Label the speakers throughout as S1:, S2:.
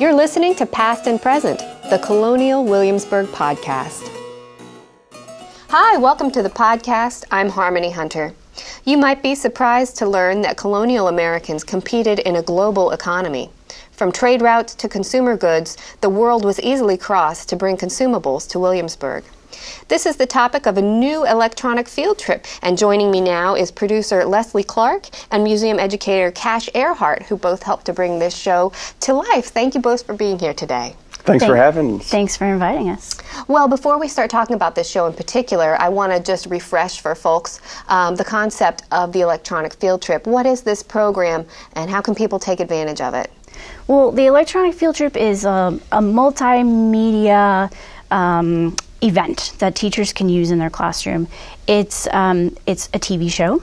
S1: You're listening to Past and Present, the Colonial Williamsburg podcast. Hi, welcome to the podcast. I'm Harmony Hunter. You might be surprised to learn that colonial Americans competed in a global economy. From trade routes to consumer goods, the world was easily crossed to bring consumables to Williamsburg. This is the topic of a new electronic field trip, and joining me now is producer Leslie Clark and museum educator Cash Earhart, who both helped to bring this show to life. Thank you both for being here today.
S2: Thanks Thank, for having us.
S3: Thanks for inviting us.
S1: Well, before we start talking about this show in particular, I want to just refresh for folks um, the concept of the electronic field trip. What is this program, and how can people take advantage of it?
S3: Well, the electronic field trip is a, a multimedia um, event that teachers can use in their classroom. It's um, it's a TV show.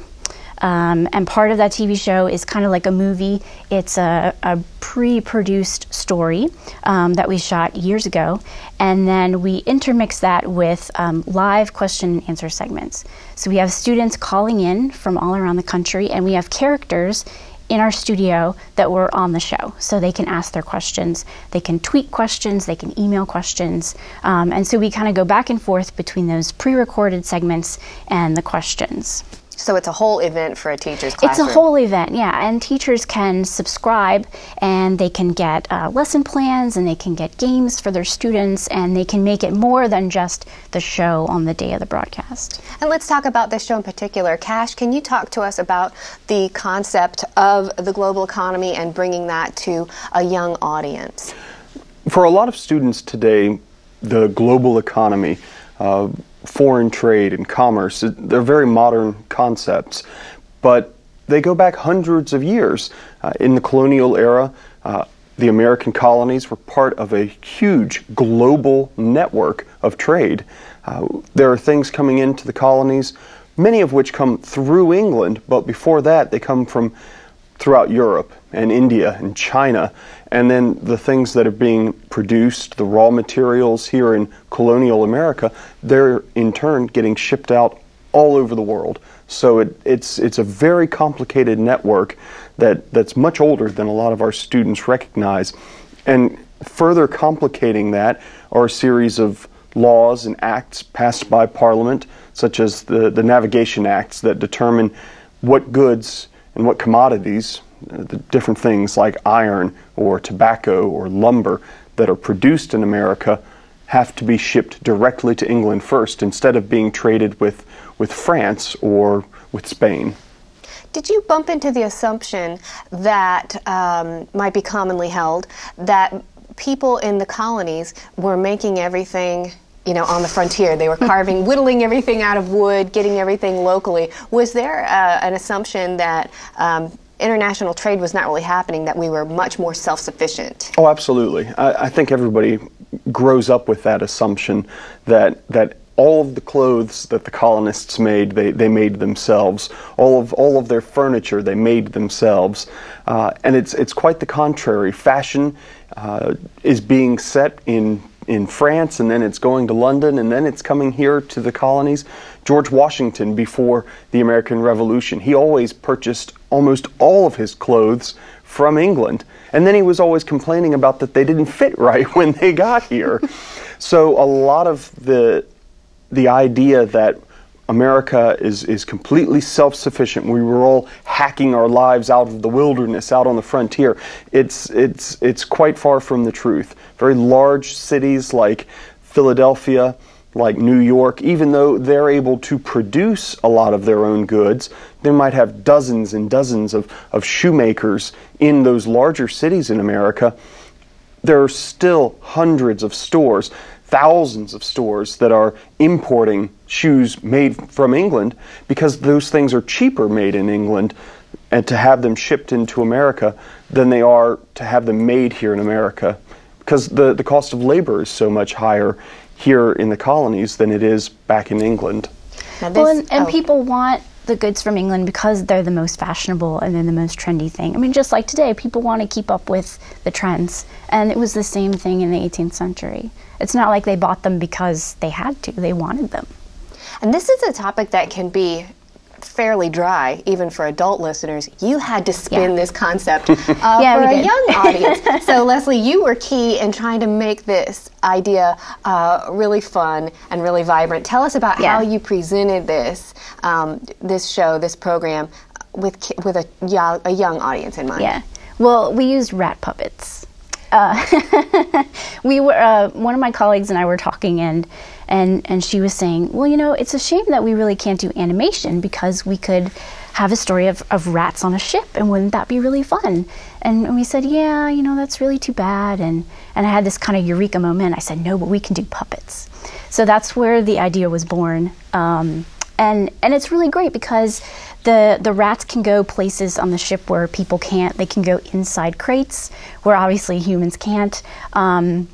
S3: Um, and part of that TV show is kind of like a movie. It's a, a pre produced story um, that we shot years ago. And then we intermix that with um, live question and answer segments. So we have students calling in from all around the country, and we have characters in our studio that were on the show. So they can ask their questions, they can tweet questions, they can email questions. Um, and so we kind of go back and forth between those pre recorded segments and the questions.
S1: So it's a whole event for a teacher's classroom.
S3: It's a whole event, yeah. And teachers can subscribe and they can get uh, lesson plans and they can get games for their students and they can make it more than just the show on the day of the broadcast.
S1: And let's talk about this show in particular. Cash, can you talk to us about the concept of the global economy and bringing that to a young audience?
S2: For a lot of students today, the global economy, uh, foreign trade and commerce. They're very modern concepts, but they go back hundreds of years. Uh, in the colonial era, uh, the American colonies were part of a huge global network of trade. Uh, there are things coming into the colonies, many of which come through England, but before that, they come from throughout Europe and India and China. And then the things that are being produced, the raw materials here in colonial America, they're in turn getting shipped out all over the world. So it, it's, it's a very complicated network that, that's much older than a lot of our students recognize. And further complicating that are a series of laws and acts passed by Parliament, such as the, the Navigation Acts that determine what goods and what commodities, uh, the different things like iron or tobacco or lumber that are produced in America have to be shipped directly to England first instead of being traded with, with France or with Spain.
S1: Did you bump into the assumption that um, might be commonly held that people in the colonies were making everything you know, on the frontier. They were carving, whittling everything out of wood, getting everything locally. Was there uh, an assumption that um, international trade was not really happening, that we were much more self sufficient?
S2: Oh, absolutely. I, I, think everybody grows up with that assumption that, that all of the clothes that the colonists made, they, they made themselves. All of, all of their furniture, they made themselves. Uh, and it's, it's quite the contrary. Fashion uh, is being set in in France, and then it's going to London, and then it's coming here to the colonies. George Washington, before the American Revolution, he always purchased almost all of his clothes from England. And then he was always complaining about that they didn't fit right when they got here. so a lot of the the idea that America is, is completely self sufficient. We were all hacking our lives out of the wilderness, out on the frontier. It's, it's, it's quite far from the truth. Very large cities like Philadelphia, like New York, even though they're able to produce a lot of their own goods, they might have dozens and dozens of, of shoemakers in those larger cities in America. There are still hundreds of stores thousands of stores that are importing shoes made from England because those things are cheaper made in England and to have them shipped into America than they are to have them made here in America because the, the cost of labor is so much higher here in the colonies than it is back in England.
S3: This, well, and, and oh. people want the goods from England because they're the most fashionable and they're the most trendy thing. I mean, just like today, people want to keep up with the trends. And it was the same thing in the 18th century. It's not like they bought them because they had to, they wanted them.
S1: And this is a topic that can be fairly dry, even for adult listeners, you had to spin
S3: Yeah.
S1: this concept uh,
S3: Yeah,
S1: for a
S3: did.
S1: young audience. so, Leslie, you were key in trying to make this idea uh, really fun and really vibrant. Tell us about
S3: Yeah.
S1: how you presented this um, this show, this program, with ki- with a young, young audience in mind.
S3: Yeah. Well, we used rat puppets. Uh, we were uh, one of my colleagues and I were talking, and and and she was saying, well, you know, it's a shame that we really can't do animation because we could have a story of, of rats on a ship, and wouldn't that be really fun? And we said, yeah, you know, that's really too bad. And and I had this kind of eureka moment. I said, no, but we can do puppets. So that's where the idea was born. Um, and and it's really great because the the rats can go places on the ship where people can't. They can go inside crates where obviously humans can't. Um,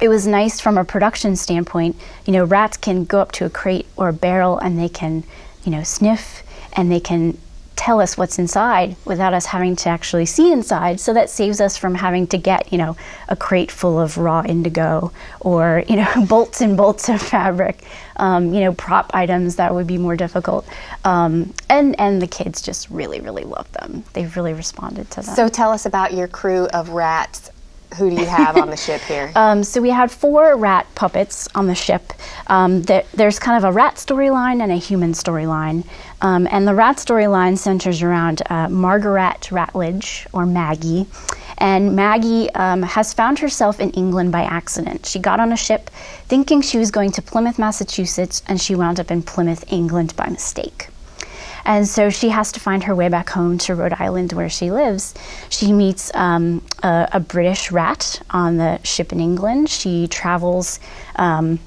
S3: it was nice from a production standpoint. You know, rats can go up to a crate or a barrel and they can, you know, sniff and they can tell us what's inside without us having to actually see inside. So that saves us from having to get, you know, a crate full of raw indigo or, you know, bolts and bolts of fabric, um, you know, prop items that would be more difficult. Um, and, and the kids just really, really love them. They've really responded to them.
S1: So, tell us about your crew of rats. Who do you have on the ship here?
S3: Um, so we had four rat puppets on the ship. Um, there, there's kind of a rat storyline and a human storyline. Um, and the rat storyline centers around uh, Margaret Ratledge, or Maggie. And Maggie um, has found herself in England by accident. She got on a ship thinking she was going to Plymouth, Massachusetts, and she wound up in Plymouth, England by mistake. And so she has to find her way back home to Rhode Island where she lives. She meets um, a, a British rat on the ship in England. She travels um,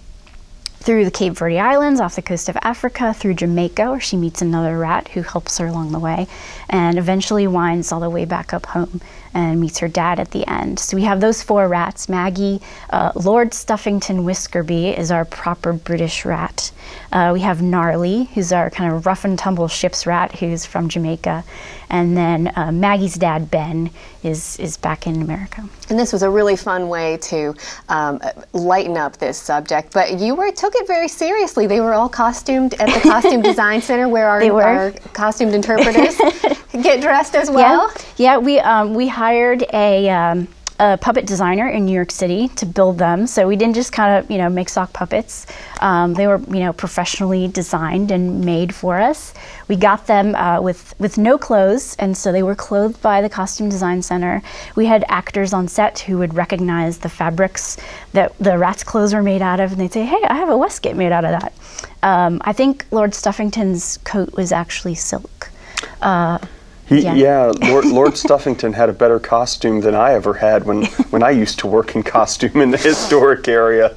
S3: through the Cape Verde Islands off the coast of Africa through Jamaica, where she meets another rat who helps her along the way, and eventually winds all the way back up home and meets her dad at the end. So we have those four rats. Maggie, uh, Lord Stuffington Whiskerby is our proper British rat. Uh, we have Gnarly, who's our kind of rough and tumble ship's rat, who's from Jamaica, and then uh, Maggie's dad Ben is is back in America.
S1: And this was a really fun way to um, lighten up this subject. But you were took it very seriously. They were all costumed at the Costume Design Center, where our, our costumed interpreters get dressed as well.
S3: Yeah, yeah. We um, we hired a, um, a puppet designer in New York City to build them. So we didn't just kind of you know make sock puppets. Um, they were you know professionally designed and made for us. We got them uh, with with no clothes, and so they were clothed by the Costume Design Center. We had actors on set who would recognize the fabrics that the rats' clothes were made out of, and they'd say, "Hey, I have a waistcoat made out of that." Um, I think Lord Stuffington's coat was actually silk. Uh,
S2: He,
S3: Yeah.
S2: yeah, Lord, Lord Stuffington had a better costume than I ever had when, when I used to work in costume in the historic area.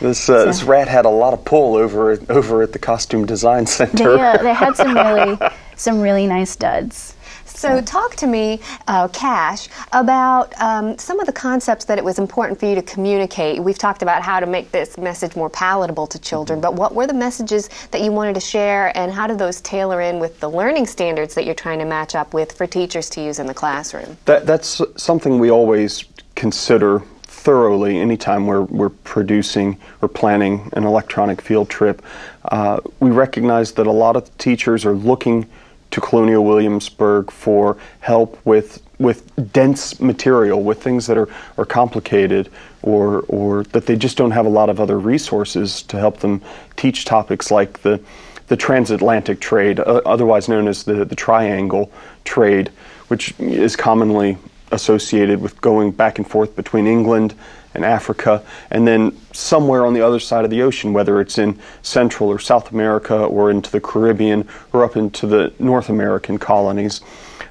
S2: This, uh, this rat had a lot of pull over over at the Costume Design
S3: they,
S2: Center.
S3: uh, they had some really some really nice duds.
S1: So, talk to me, uh, Cash, about um, some of the concepts that it was important for you to communicate. We've talked about how to make this message more palatable to children, but what were the messages that you wanted to share, and how do those tailor in with the learning standards that you're trying to match up with for teachers to use in the classroom?
S2: That, that's something we always consider thoroughly anytime we're, we're producing or planning an electronic field trip. Uh, we recognize that a lot of teachers are looking to Colonial Williamsburg for help with with dense material, with things that are, are complicated or or that they just don't have a lot of other resources to help them teach topics like the the transatlantic trade, uh, otherwise known as the, the triangle trade, which is commonly associated with going back and forth between England and Africa, and then somewhere on the other side of the ocean, whether it's in Central or South America or into the Caribbean or up into the North American colonies.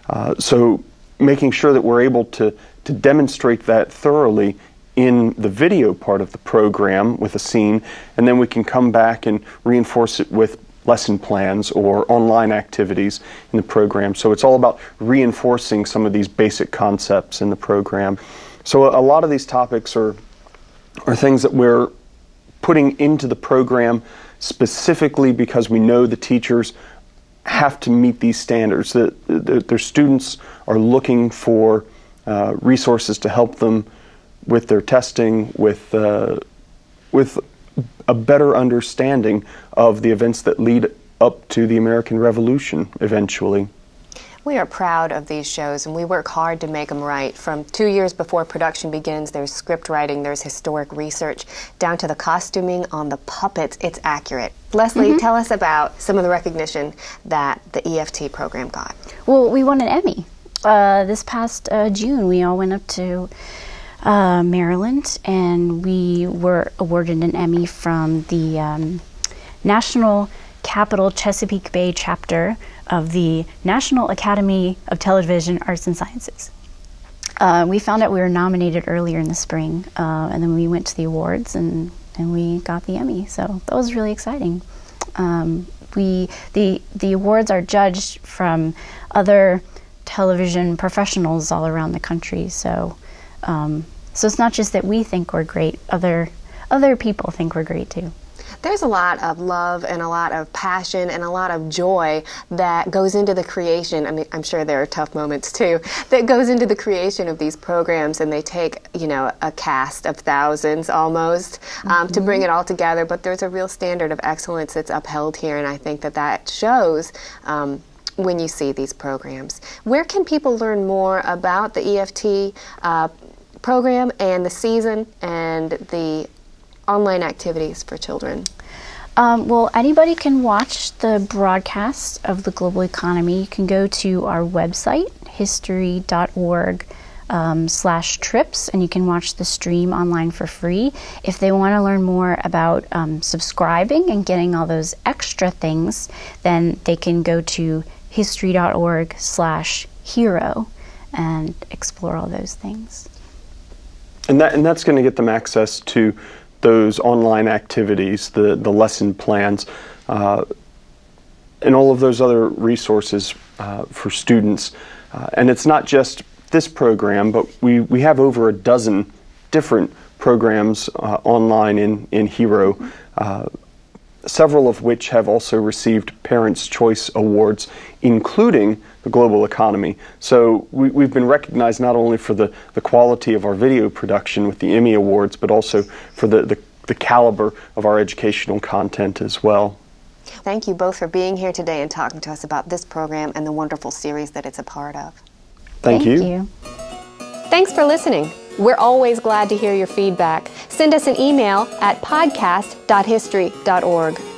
S2: Uh, so, making sure that we're able to, to demonstrate that thoroughly in the video part of the program with a scene, and then we can come back and reinforce it with lesson plans or online activities in the program. So it's all about reinforcing some of these basic concepts in the program. So a, lot of these topics are are things that we're putting into the program specifically because we know the teachers have to meet these standards. That their students are looking for uh, resources to help them with their testing, with uh, with a better understanding of the events that lead up to the American Revolution eventually.
S1: We are proud of these shows and we work hard to make them right. From two years before production begins, there's script writing, there's historic research, down to the costuming on the puppets. It's accurate. Leslie, tell us about some of the recognition that the EFT program got.
S3: Well, we won an Emmy. Uh, this past uh, June, we all went up to uh, Maryland and we were awarded an Emmy from the um, National Capital Chesapeake Bay chapter of the National Academy of Television Arts and Sciences. Uh, we found out we were nominated earlier in the spring, uh, and then we went to the awards and, and we got the Emmy. So that was really exciting. Um, we the the awards are judged from other television professionals all around the country. So um, so it's not just that we think we're great; other other people think we're great too.
S1: There's a lot of love and a lot of passion and a lot of joy that goes into the creation. I mean, I'm sure there are tough moments too, that goes into the creation of these programs, and they take, you know, a cast of thousands almost um, to bring it all together. But there's a real standard of excellence that's upheld here, and I think that that shows. Um, when you see these programs, where can people learn more about the EFT uh, program and the season and the online activities for children?
S3: Um, well, anybody can watch the broadcast of the global economy. You can go to our website, history.org um, slash trips, and you can watch the stream online for free. If they want to learn more about um, subscribing and getting all those extra things, then they can go to history.org slash hero and explore all those things.
S2: And that and that's going to get them access to those online activities, the the lesson plans, uh, and all of those other resources uh, for students. Uh, and it's not just this program, but we, we have over a dozen different programs uh, online in in Hero. Several of which have also received Parents' Choice Awards, including the global economy. So we, have been recognized not only for the, the quality of our video production with the Emmy Awards, but also for the, the, the caliber of our educational content as well.
S1: Thank you both for being here today and talking to us about this program and the wonderful series that it's a part of.
S2: Thank,
S3: Thank
S2: you.
S3: you.
S1: Thanks for listening. We're always glad to hear your feedback. Send us an email at podcast.history.org.